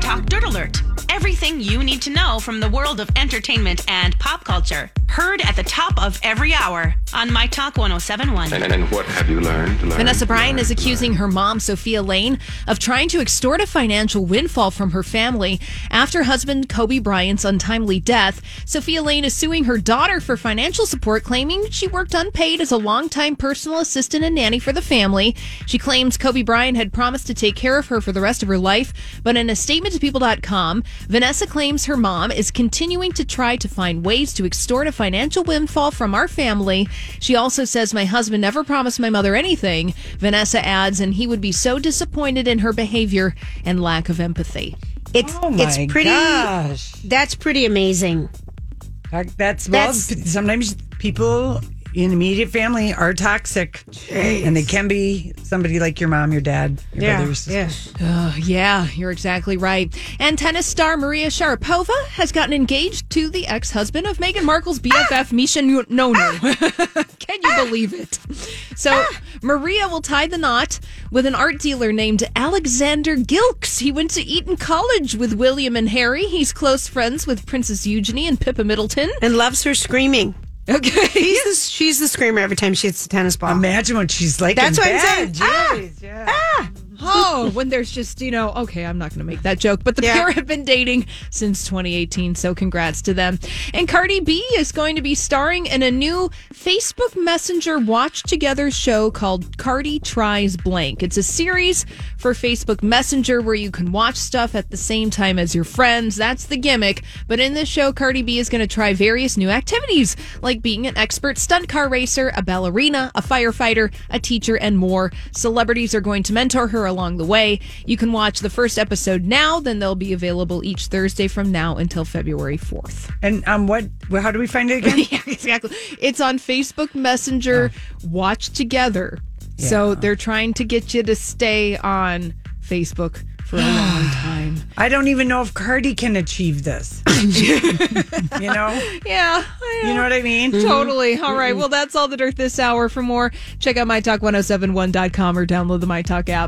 Talk Dirt Alert. Everything you need to know from the world of entertainment and pop culture. Heard at the top of every hour on My Talk 1071. And, and what have you learned? learned Vanessa Bryant learned, is accusing learned? her mom, Sofia Laine, of trying to extort a financial windfall from her family after husband Kobe Bryant's untimely death. Sofia Laine is suing her daughter for financial support, claiming she worked unpaid as a longtime personal assistant and nanny for the family. She claims Kobe Bryant had promised to take care of her for the rest of her life, but in a statement to People.com, Vanessa claims her mom is continuing to try to find ways to extort a financial windfall from our family. She also says, My husband never promised my mother anything. Vanessa adds, and he would be so disappointed in her behavior and lack of empathy. It's Oh it's pretty. gosh. That's pretty amazing. That's well. That's- sometimes people in immediate family are toxic, and they can be somebody like your mom, your dad, your brothers. Yes. Uh, yeah, you're exactly right. And tennis star Maria Sharapova has gotten engaged to the ex husband of Meghan Markle's BFF, Misha Nonoo. Can you believe it? So, Maria will tie the knot with an art dealer named Alexander Gilks. He went to Eton College with William and Harry. He's close friends with Princess Eugenie and Pippa Middleton. And loves her screaming. Okay. She's the, she's the screamer every time she hits the tennis ball. Imagine what she's like. That's in what I'm saying. Ah! Jeez, yeah. Oh, when there's just, you know, okay, I'm not going to make that joke, but the Yeah. pair have been dating since 2018, so congrats to them. And Cardi B is going to be starring in a new Facebook Messenger watch together show called Cardi Tries Blank. It's a series for Facebook Messenger where you can watch stuff at the same time as your friends. That's the gimmick. But in this show, Cardi B is going to try various new activities, like being an expert stunt car racer, a ballerina, a firefighter, a teacher, and more. Celebrities are going to mentor her along the way. You can watch the first episode now, then they'll be available each Thursday from now until February 4th. And um, what? How do we find it again? yeah, exactly. It's on Facebook Messenger. Uh. Watch together. So they're trying to get you to stay on Facebook for a long time. I don't even know if Cardi can achieve this. you know, Yeah, you know what I mean. Mm-hmm. Totally. All right. Mm-hmm. Well, that's all the dirt this hour. For more, check out mytalk1071.com or download the MyTalk app.